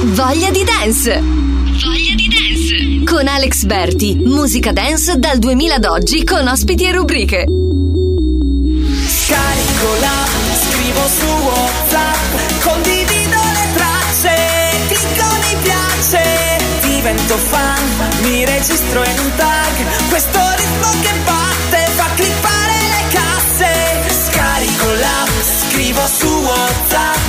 Voglia di dance! Voglia di dance! Con Alex Berti, musica dance dal 2000 ad oggi con ospiti e rubriche. Scarico la, scrivo su WhatsApp, condivido le tracce, clicco mi piace, divento fan, mi registro in un tag, questo ritmo che batte fa clippare le casse. Scarico la, scrivo su WhatsApp,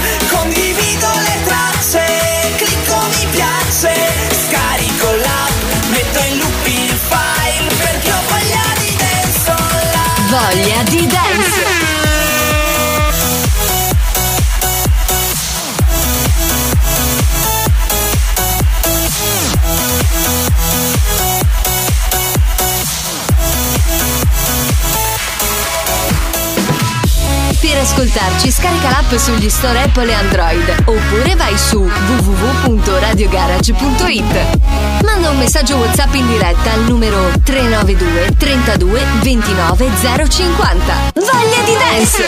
ascoltarci scarica l'app sugli store Apple e Android oppure vai su www.radiogarage.it. Manda un messaggio WhatsApp in diretta al numero 392 32 29 050. Voglia di dance!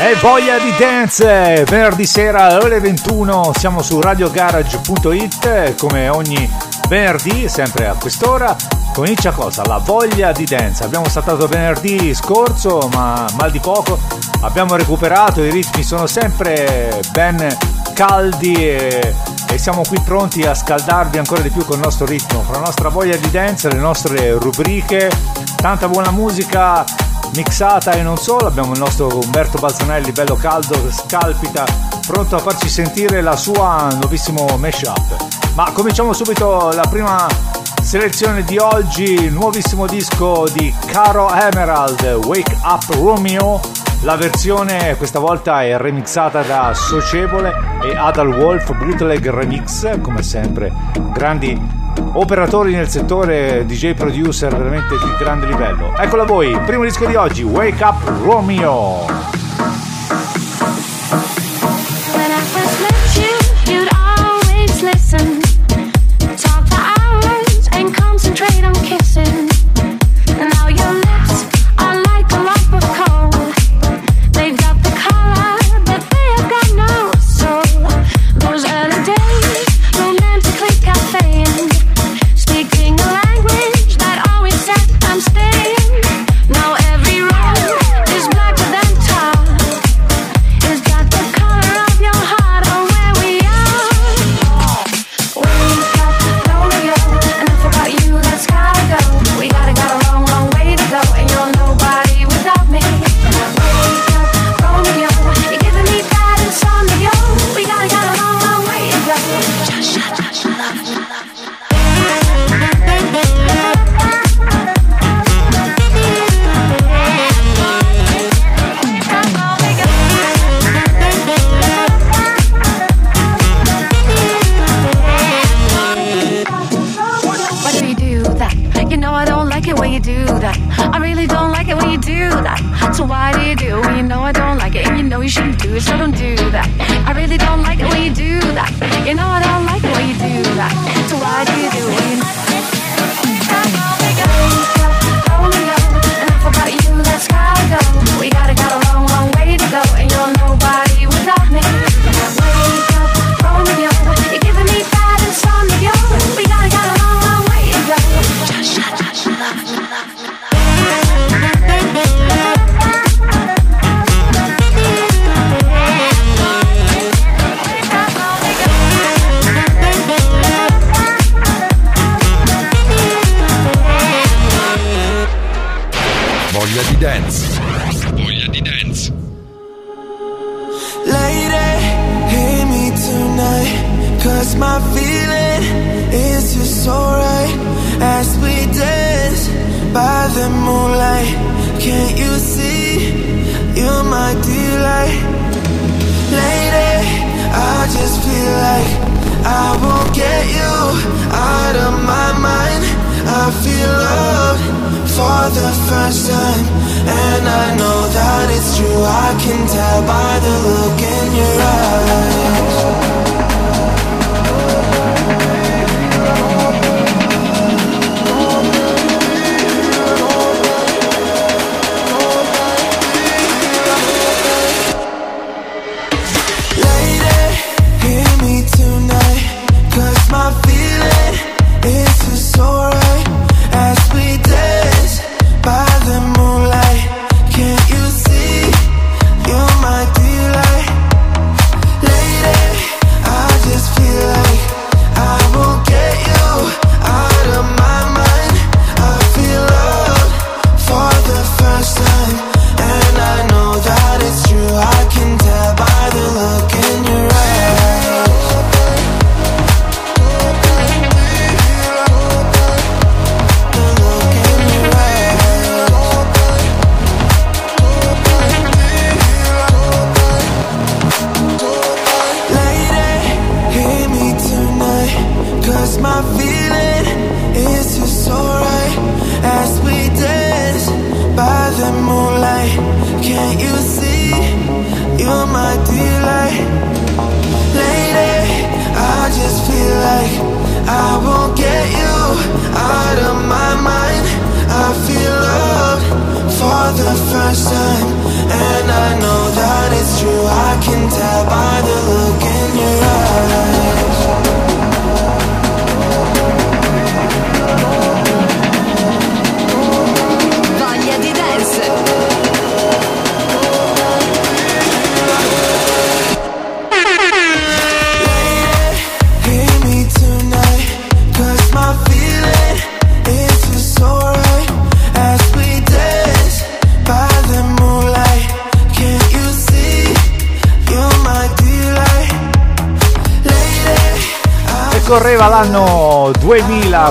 E voglia di dance! Venerdì sera alle ore 21 siamo su radiogarage.it come ogni venerdì, sempre a quest'ora. Comincia cosa? La voglia di dance. Abbiamo saltato venerdì scorso, ma mal di poco. Abbiamo recuperato, i ritmi sono sempre ben caldi e, e siamo qui pronti a scaldarvi ancora di più con il nostro ritmo, con la nostra voglia di dance, le nostre rubriche, tanta buona musica mixata e non solo, abbiamo il nostro Umberto Balzanelli bello caldo scalpita, pronto a farci sentire la sua nuovissimo mashup. Ma cominciamo subito la prima selezione di oggi, nuovissimo disco di Caro Emerald, Wake Up Romeo. La versione questa volta è remixata da Socievole e Adal Wolf Bootleg Remix, come sempre, grandi operatori nel settore DJ producer veramente di grande livello. Eccola voi, primo disco di oggi, Wake Up Romeo.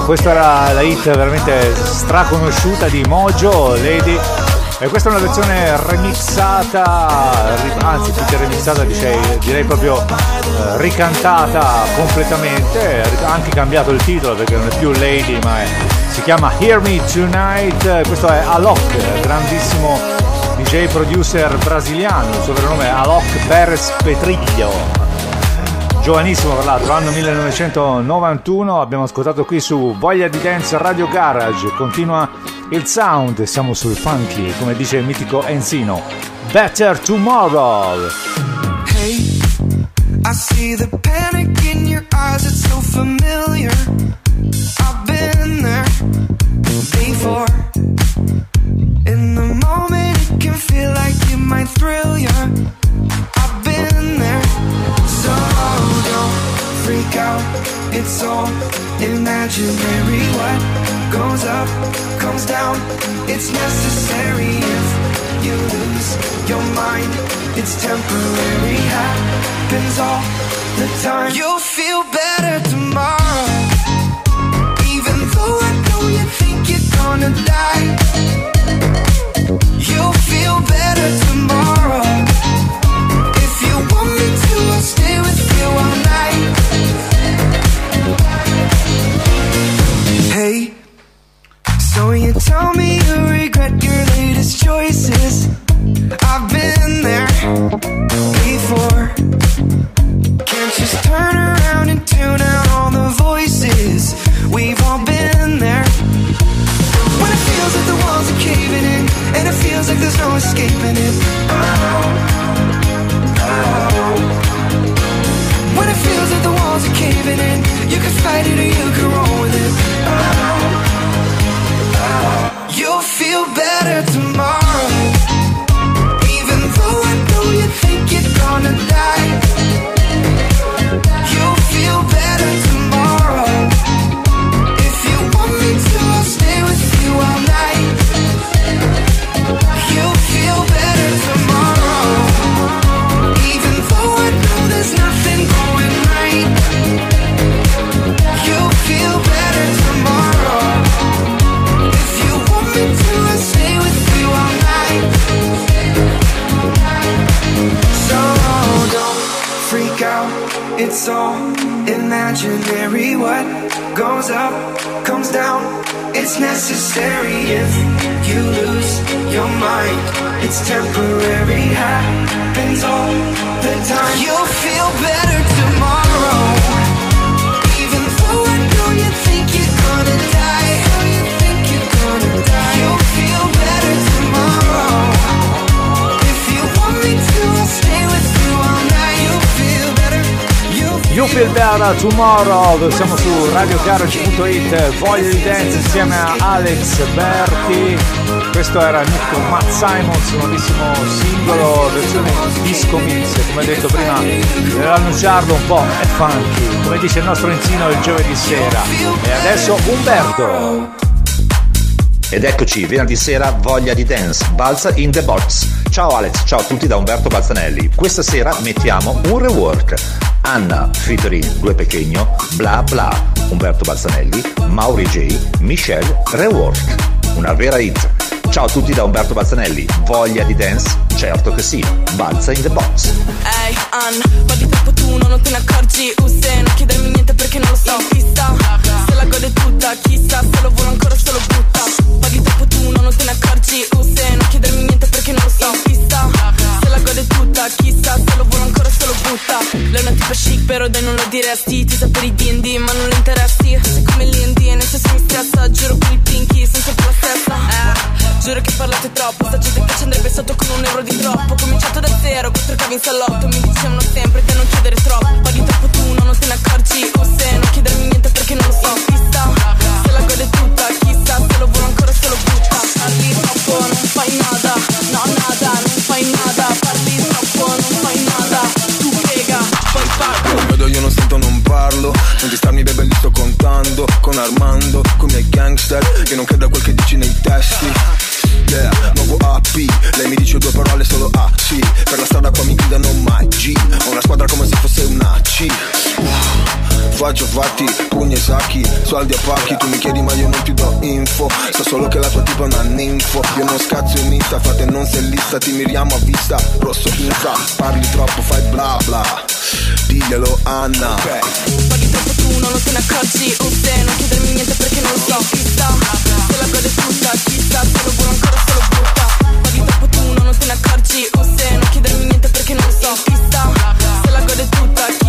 Questa era la hit veramente straconosciuta di Mojo Lady. E questa è una versione remixata, anzi più che remixata direi, direi proprio eh, ricantata completamente, anche cambiato il titolo perché non è più Lady ma è- si chiama Hear Me Tonight, questo è Alok, grandissimo DJ producer brasiliano, il suo vero nome è Alok Perez Petrillo giovanissimo tra l'altro, anno 1991, abbiamo ascoltato qui su Voglia di Dance Radio Garage, continua il sound, siamo sul funky, come dice il mitico Enzino. Better Tomorrow! Hey, I see the panic in your eyes, it's so familiar. I've been there before. It's all imaginary. What goes up comes down. It's necessary if you lose your mind. It's temporary, happens all the time. You'll feel better tomorrow. Even though I know you think you're gonna die. You'll feel better tomorrow. It's all imaginary. What goes up comes down, it's necessary if you lose your mind. It's temporary, happens all the time. You'll feel better tomorrow. You Feel Better Tomorrow, siamo su radiogarage.it, Voglia di Dance insieme a Alex Berti, questo era mitico Matt Simons, nuovissimo singolo, versione disco mix, come detto prima nell'annunciarlo un po' è funky, come dice il nostro Enzino il giovedì sera. E adesso Umberto. Ed eccoci, venerdì sera, voglia di dance, balza in the box. Ciao Alex, ciao a tutti da Umberto Balzanelli. Questa sera mettiamo un rework. Anna, featuring Due Pechegno, bla bla. Umberto Balzanelli, Mauri J, Michelle, rework. Una vera hit. Ciao a tutti da Umberto Balzanelli, Voglia di dance? Certo che sì. Balza in the box. Ehi, hey, Ann, troppo tu, non te ne accorgi. Use, non chiedermi niente perché non lo so. In se la gode tutta, chissà, se lo vuole ancora se butta. Parli troppo tu, non te ne accorgi. Use, non chiedermi niente perché non lo so. In se la gode tutta Chissà se lo vuole ancora se lo butta. Lei è una tipa chic però dai non lo diresti. Ti sa per i D&D ma non le interessi. Sei come l'Indy nel senso mi stressa Giuro con il pinky senza più la stessa. Eh, Giuro che parlate troppo Sta gente che ci andrebbe sotto con un euro di troppo. Cominciato da zero quattro cavi in salotto Mi dicevano sempre di non chiedere troppo. Paghi troppo tu no, non te ne accorgi O se non chiedermi niente perché non lo so Chissà. Fatti, pugni e sacchi Soldi a pacchi, tu mi chiedi ma io non ti do info. So solo che la tua tipa è una ninfo. Io non scazzo in Insta, frate non sei lista Ti miriamo a vista, rosso insta Parli troppo, fai bla bla. Diglielo Anna. Parli troppo tu, no, non te ne accorgi O se non chiedermi niente perché non lo so Chissà, se la gode tutta Chissà, lo vuole ancora se lo butta. Parli troppo tu, no, non te ne accorgi O se non chiedermi niente perché non lo so Chissà, se la gode tutta Chissà,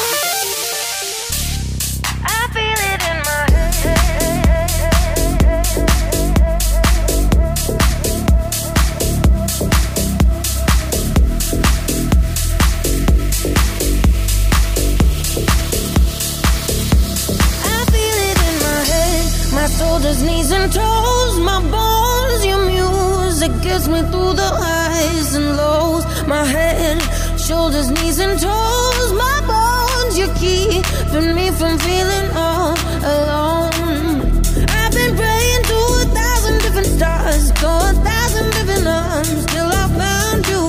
Shoulders, knees and toes, my bones. Your music gets me through the highs and lows. My head, shoulders, knees and toes, my bones. You're keeping me from feeling all alone. I've been praying to a thousand different stars, to a thousand different arms, till I found you.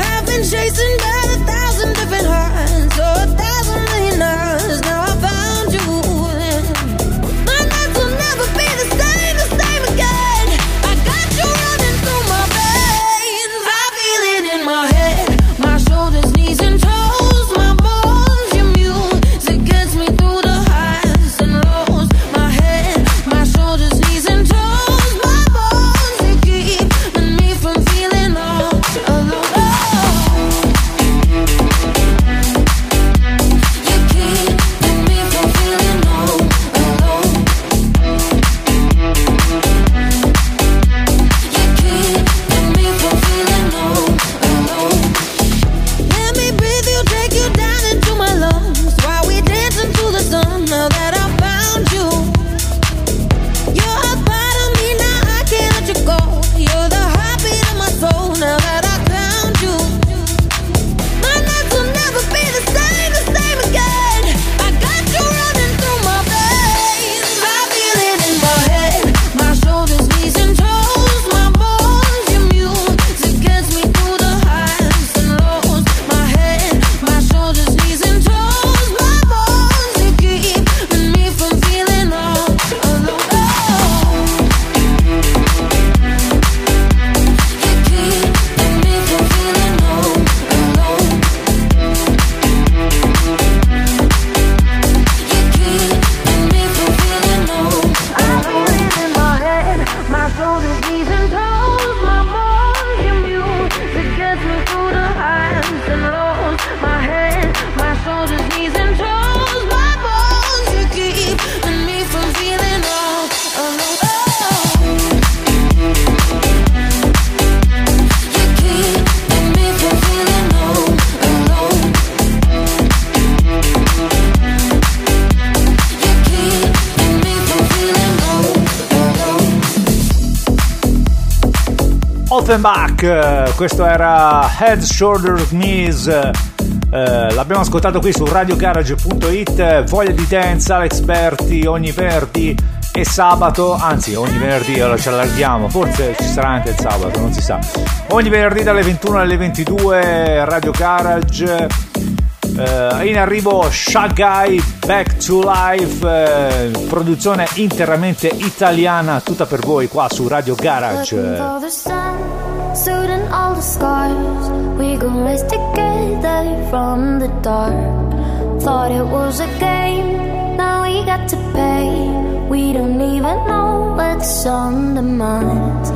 I've been chasing Offenbach, eh, questo era Head, Shoulders, Knees. Eh, l'abbiamo ascoltato qui su radiogarage.it. Voglia di dance, Alex ogni venerdì e sabato, anzi ogni venerdì, allora ci allarghiamo, forse ci sarà anche il sabato, non si sa. Ogni venerdì dalle 21 alle 22 Radio Garage. Eh, in arrivo Shagai Back to Life, eh, produzione interamente italiana, tutta per voi qua su Radio Garage. Sun, suiting all the scars. We gon' rise together from the dark. Thought it was a game, now we got to pay. We don't even know what's on the minds.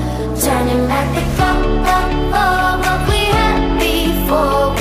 Turning back the clock, clock for what we had before.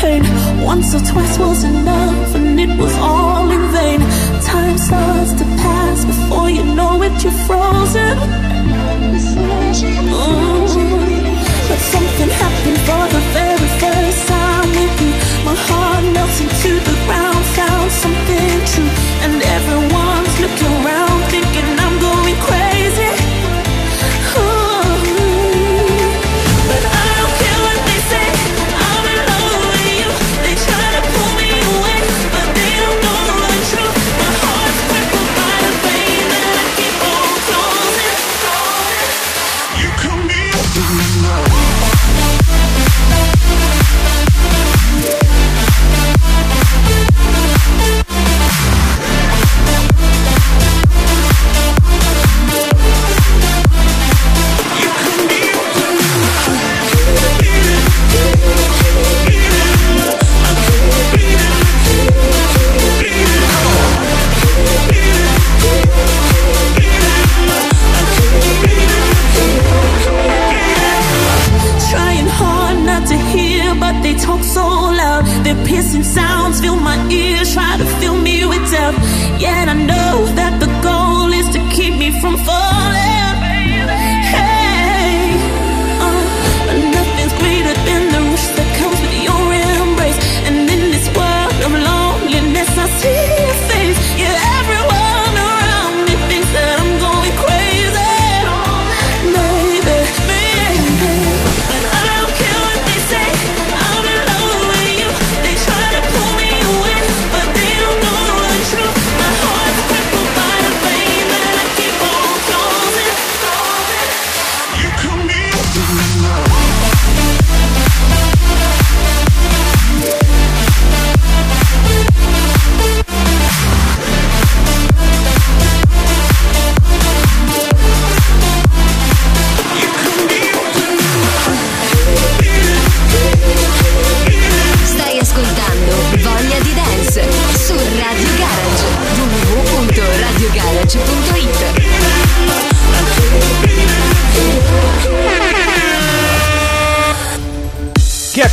Pain. Once or twice was enough, and it was all in vain. Time starts to pass before you know it, you're frozen. Ooh. But something happened for the very first time with you. My heart melts into the ground, found something true, and everyone's looking around,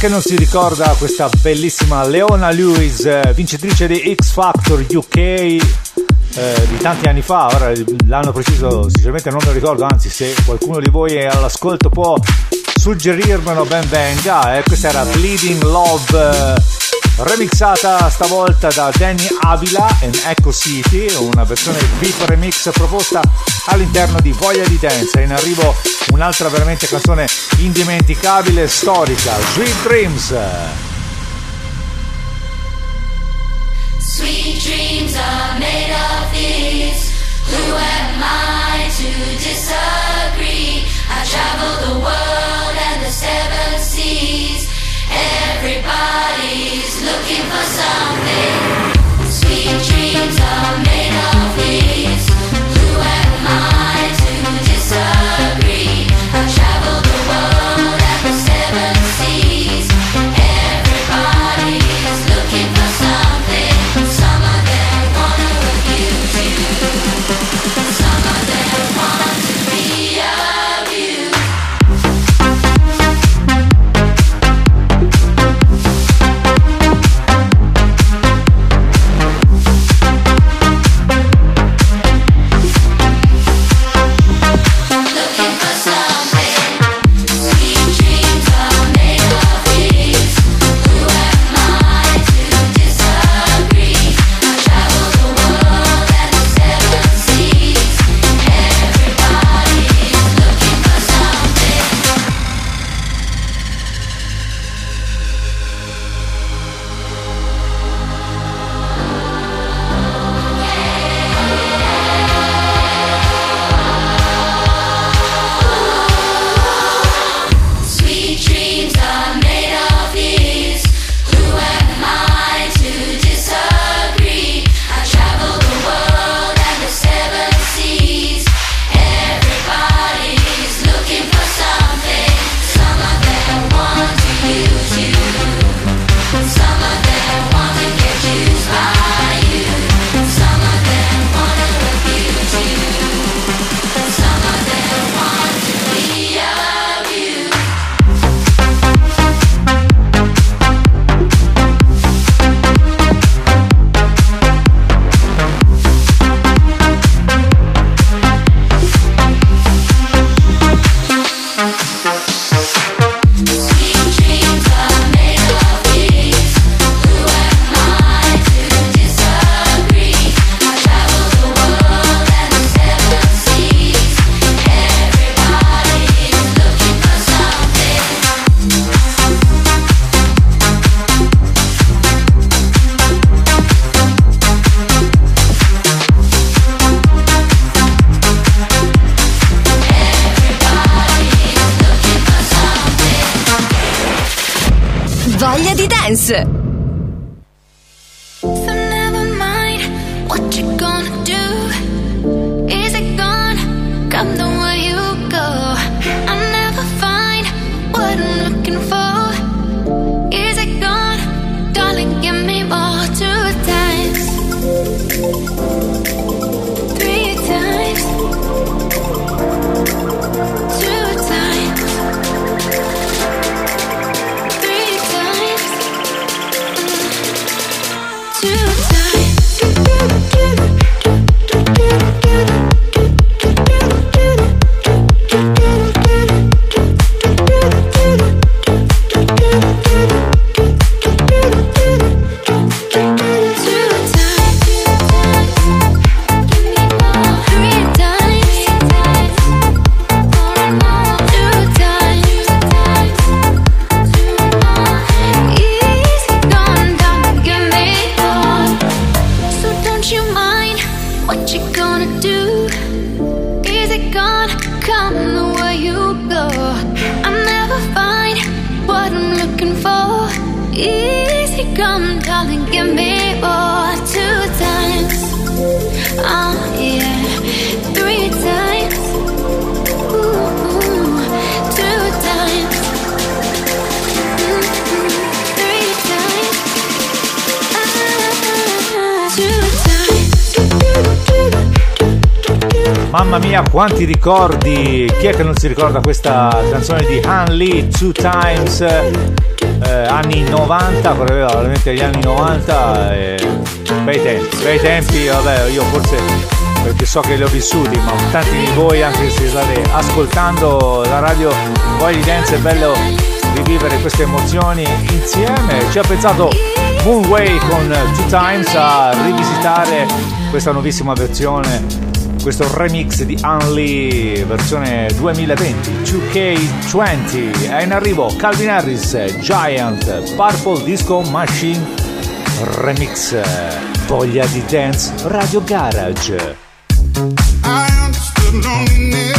che non si ricorda questa bellissima Leona Lewis, eh, vincitrice di X Factor UK eh, di tanti anni fa, ora l'anno preciso sinceramente non me lo ricordo, anzi se qualcuno di voi è all'ascolto può suggerirmelo ben venga, eh, questa era Bleeding Love. Eh, remixata stavolta da Danny Avila in Echo City, una versione VIP remix proposta all'interno di Voglia di Dance. In arrivo un'altra veramente canzone indimenticabile, e storica, Sweet Dreams. Sweet dreams are made of these. Who am I to disagree? I travel the world. Sweet dreams are made voglia di dance! mia, quanti ricordi! Chi è che non si ricorda questa canzone di Han Lee, Two Times, eh, anni 90, correva veramente gli anni 90, eh, bei tempi, bei tempi, vabbè, io forse perché so che li ho vissuti, ma tanti di voi anche se state ascoltando la radio Voglio di Dance è bello rivivere queste emozioni insieme. Ci ha pensato Moonway con Two Times a rivisitare questa nuovissima versione questo remix di Unli versione 2020 2K20 è in arrivo Calvin Harris Giant Purple Disco Machine Remix Voglia di Dance Radio Garage. I understood loneliness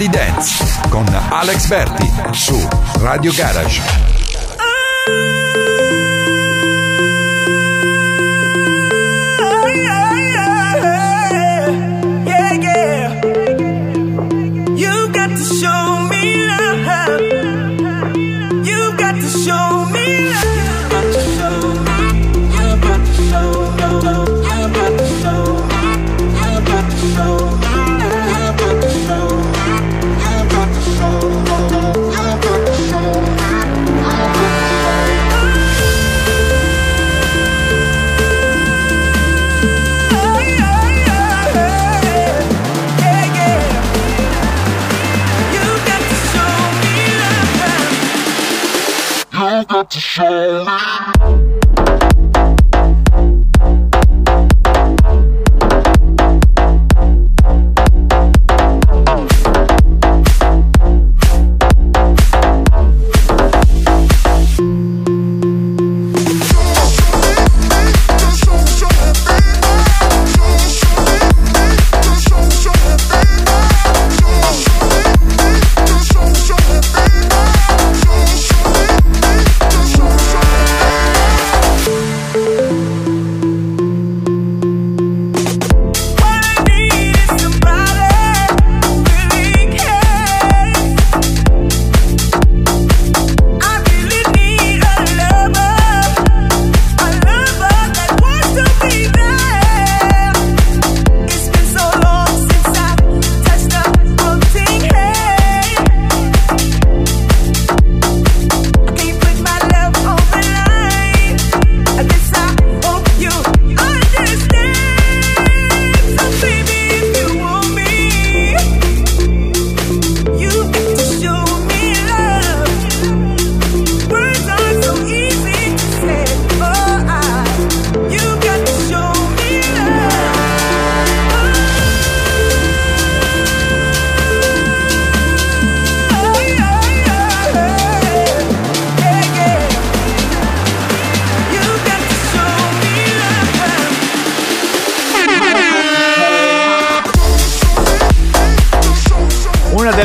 di Dance con Alex Berti su Radio Garage. ชนะ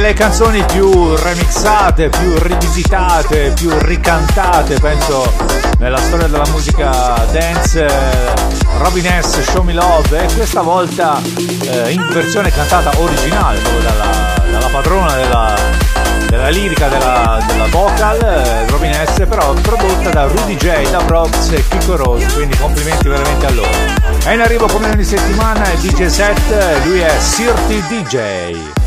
delle canzoni più remixate, più rivisitate, più ricantate, penso, nella storia della musica dance. eh, Robin S. Show Me Love e questa volta eh, in versione cantata originale, proprio dalla, dalla padrona della, della lirica, della, della vocal, eh, Robin S. però prodotta da Rudy J, da Brox e Kiko Rose, quindi complimenti veramente a loro. E in arrivo come ogni settimana è DJ Set, lui è Sirti DJ.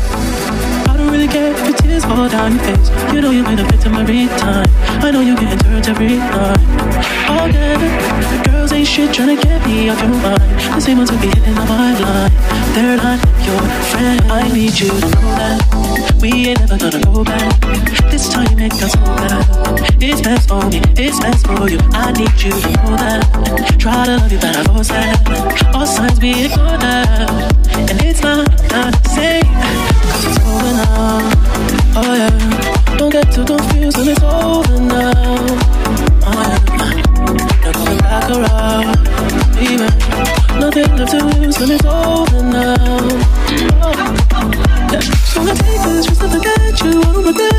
If your tears fall down your face. You know you made a victim every time. I know you get hurt every night. All good. The girls ain't shit trying to get me off your mind. The same ones who be hitting on my line. They're not your friend. I need you to know that we ain't never gonna go back. This time it got so bad. It's best for me. It's best for you. I need you to know that. Try to love you, but I was sad. All signs be ignored now. And it's not the same. Cause it's over now. Oh yeah. Don't get too confused when it's over now. Oh yeah. Not coming back around. Baby. Nothing left to lose when it's over now. Oh. Yeah. So I take this just to forget you. I don't regret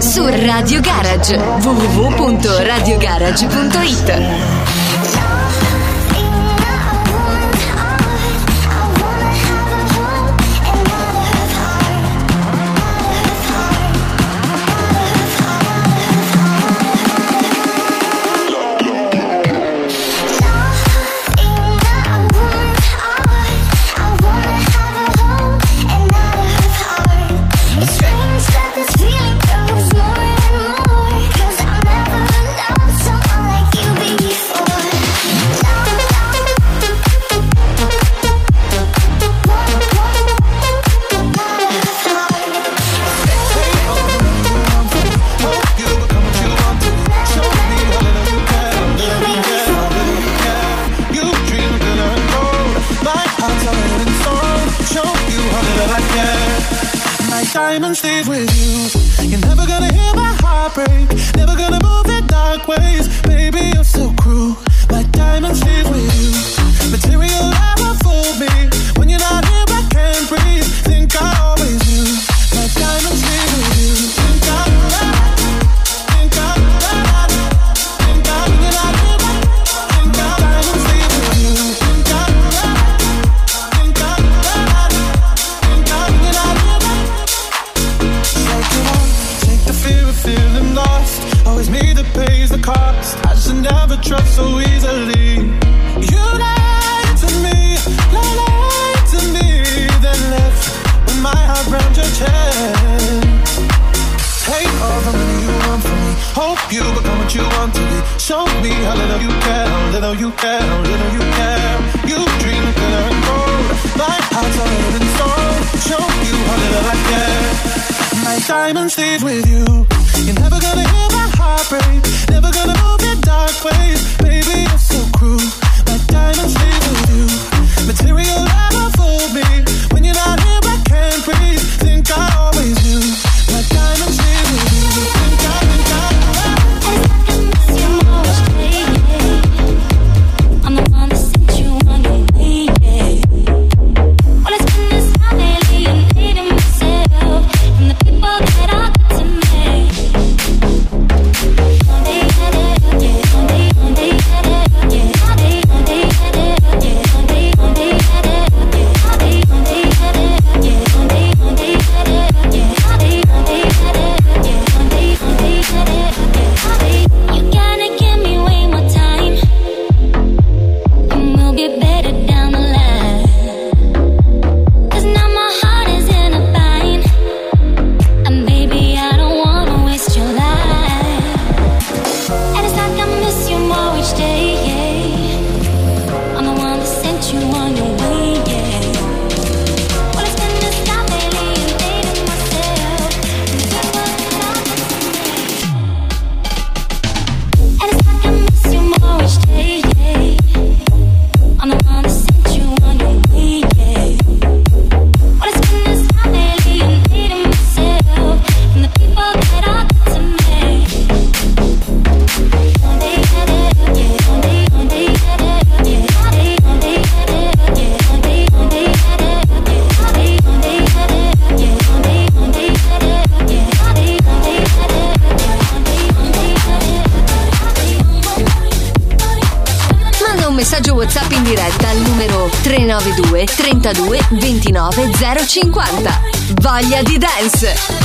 Su Radio Garage www.radiogarage.it trust and never trust so easily. You lied to me, lied to me, then left with my heart your all the money you want from me. Hope you become what you want to be. Show me how little you care, how little you care, how little you care. You heart's. Show how little I care my diamond stays with you. You're never gonna hear my heartbreak, never gonna move in dark ways. Baby, it's so cruel. My diamond stays with you. Material ever fooled me. When you're not here, I can't breathe. Think I always 32 29 050. Voglia di dance!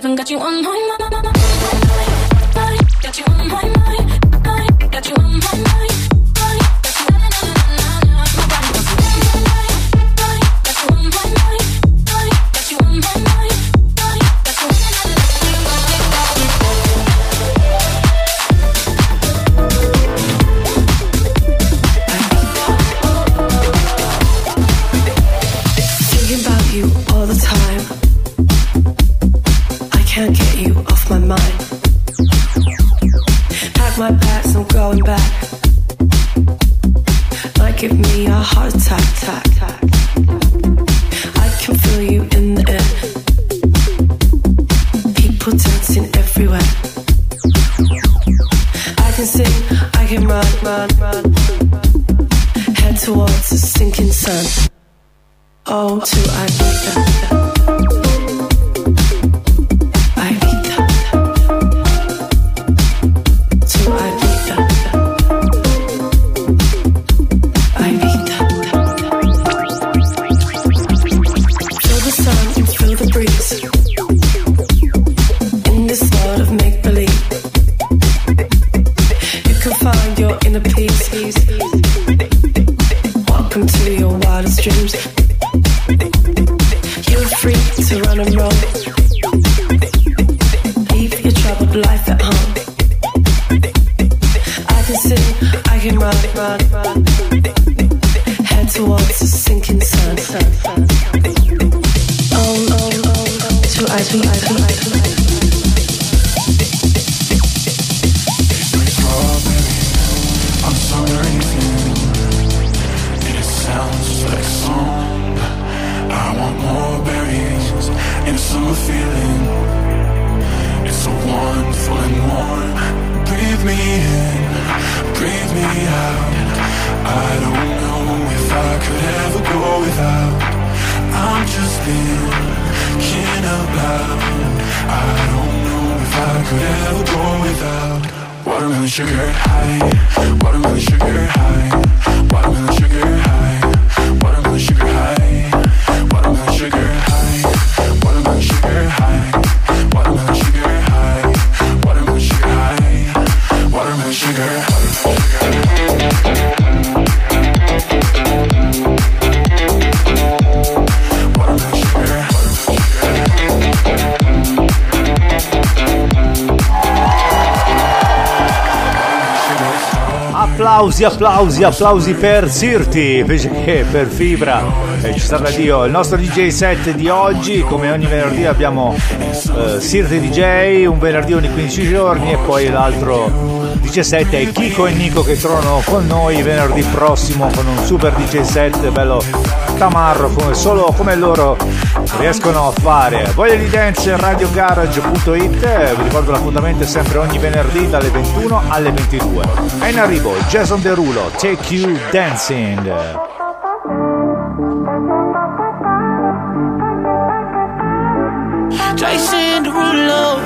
I haven't got you on my mind. Talk, talk. Sugar high, watermelon sugar high, watermelon sugar high, Applausi, applausi, applausi per Sirti invece che per Fibra. E ci sta da Dio. Il nostro DJ set di oggi, come ogni venerdì, abbiamo eh, Sirti DJ, un venerdì ogni 15 giorni e poi l'altro DJ set è Kiko e Nico che tornano con noi venerdì prossimo con un super DJ set bello tamarro come solo come loro riescono a fare. Voglia di dance radiogarage.it, vi ricordo l'appuntamento è sempre ogni venerdì dalle 21 alle 22. È in arrivo Jason Derulo, Take You Dancing. Jason Derulo.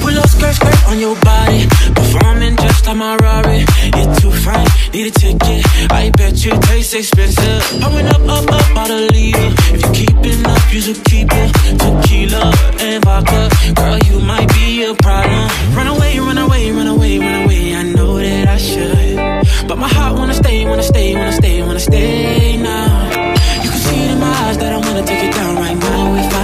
Pull up skirt, skirt on your body. Performing just like my Rari. You're too fine, need a ticket. I bet you taste expensive. Pouring up, up, up, out a leader. If you keeping up, you should keep it. Tequila and vodka. Girl, you might be a problem. Run away, run away, run away, run away. I know that I should. But my heart wanna stay, wanna stay, wanna stay, wanna stay now. You can see it in my eyes that I wanna take it down right now if I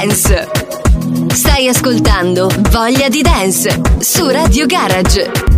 dance. Stai ascoltando Voglia di dance su Radio Garage.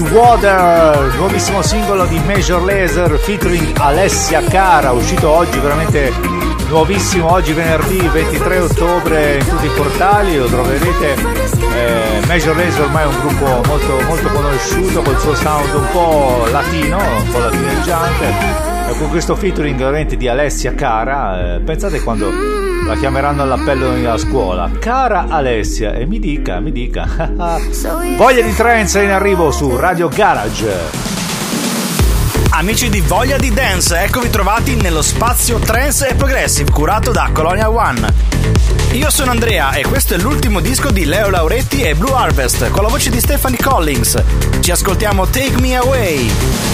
Water, nuovissimo singolo di Major Laser featuring Alessia Cara, uscito oggi veramente nuovissimo oggi venerdì 23 ottobre in tutti i portali, lo troverete. Eh, Major Laser ormai è un gruppo molto, molto conosciuto col suo sound un po' latino, un po' latineggiante. Eh, con questo featuring veramente di Alessia Cara, eh, pensate quando la chiameranno all'appello a scuola. Cara Alessia, e mi dica, mi dica, voglia di trance in arrivo su Radio Garage. Amici di Voglia di Dance, eccovi trovati nello spazio Trance e Progressive curato da Colonia One. Io sono Andrea e questo è l'ultimo disco di Leo Lauretti e Blue Harvest con la voce di Stephanie Collins. Ci ascoltiamo Take Me Away.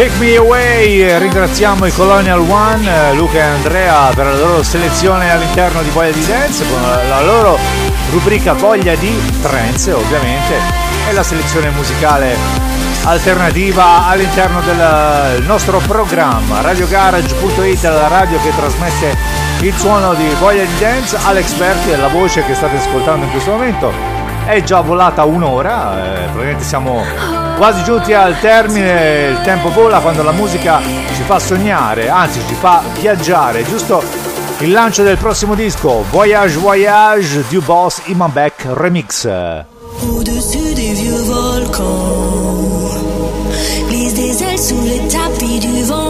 Take Me Away, ringraziamo i Colonial One, eh, Luca e Andrea per la loro selezione all'interno di Voglia di Dance, con la, loro rubrica Voglia di Trance ovviamente, e la selezione musicale alternativa all'interno del nostro programma. Radiogarage.it, la radio che trasmette il suono di Voglia di Dance, Alex Berti è la voce che state ascoltando in questo momento, è già volata un'ora, eh, praticamente siamo quasi giunti al termine, il tempo vola quando la musica ci fa sognare, anzi ci fa viaggiare, giusto il lancio del prossimo disco, Voyage Voyage du Boss Iman Beck Remix. Au-dessus des vieux volcans, glisse des ailes sous les tapis du vent.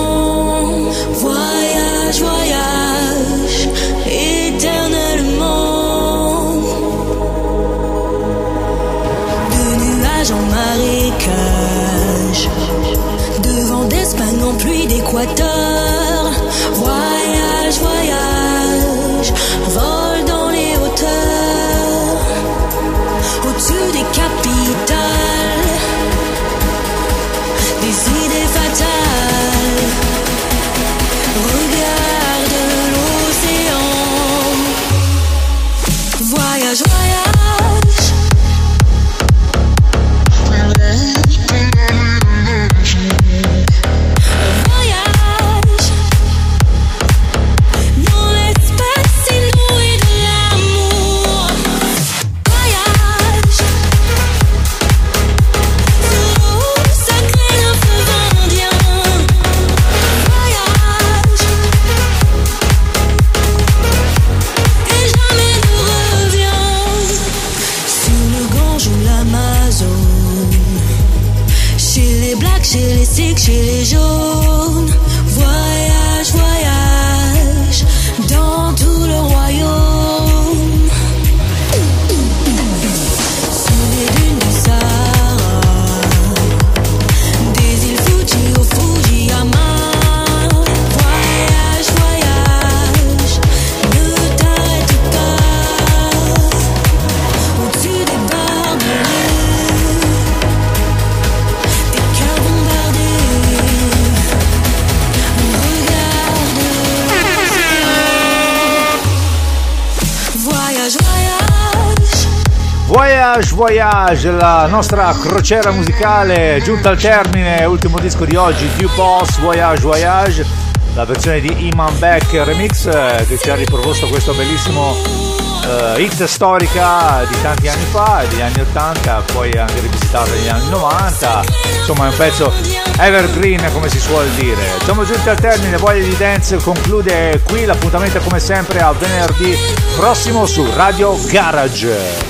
Voyage Voyage, la nostra crociera musicale giunta al termine, ultimo disco di oggi, Du Boss Voyage Voyage, la versione di Iman Beck Remix eh, che ci ha riproposto questo bellissimo eh, hit storica di tanti anni fa, degli anni 80, poi anche rivisitata negli anni 90, insomma è un pezzo evergreen come si suol dire. Siamo giunti al termine, Voglia di Dance conclude qui, l'appuntamento come sempre a venerdì prossimo su Radio Garage.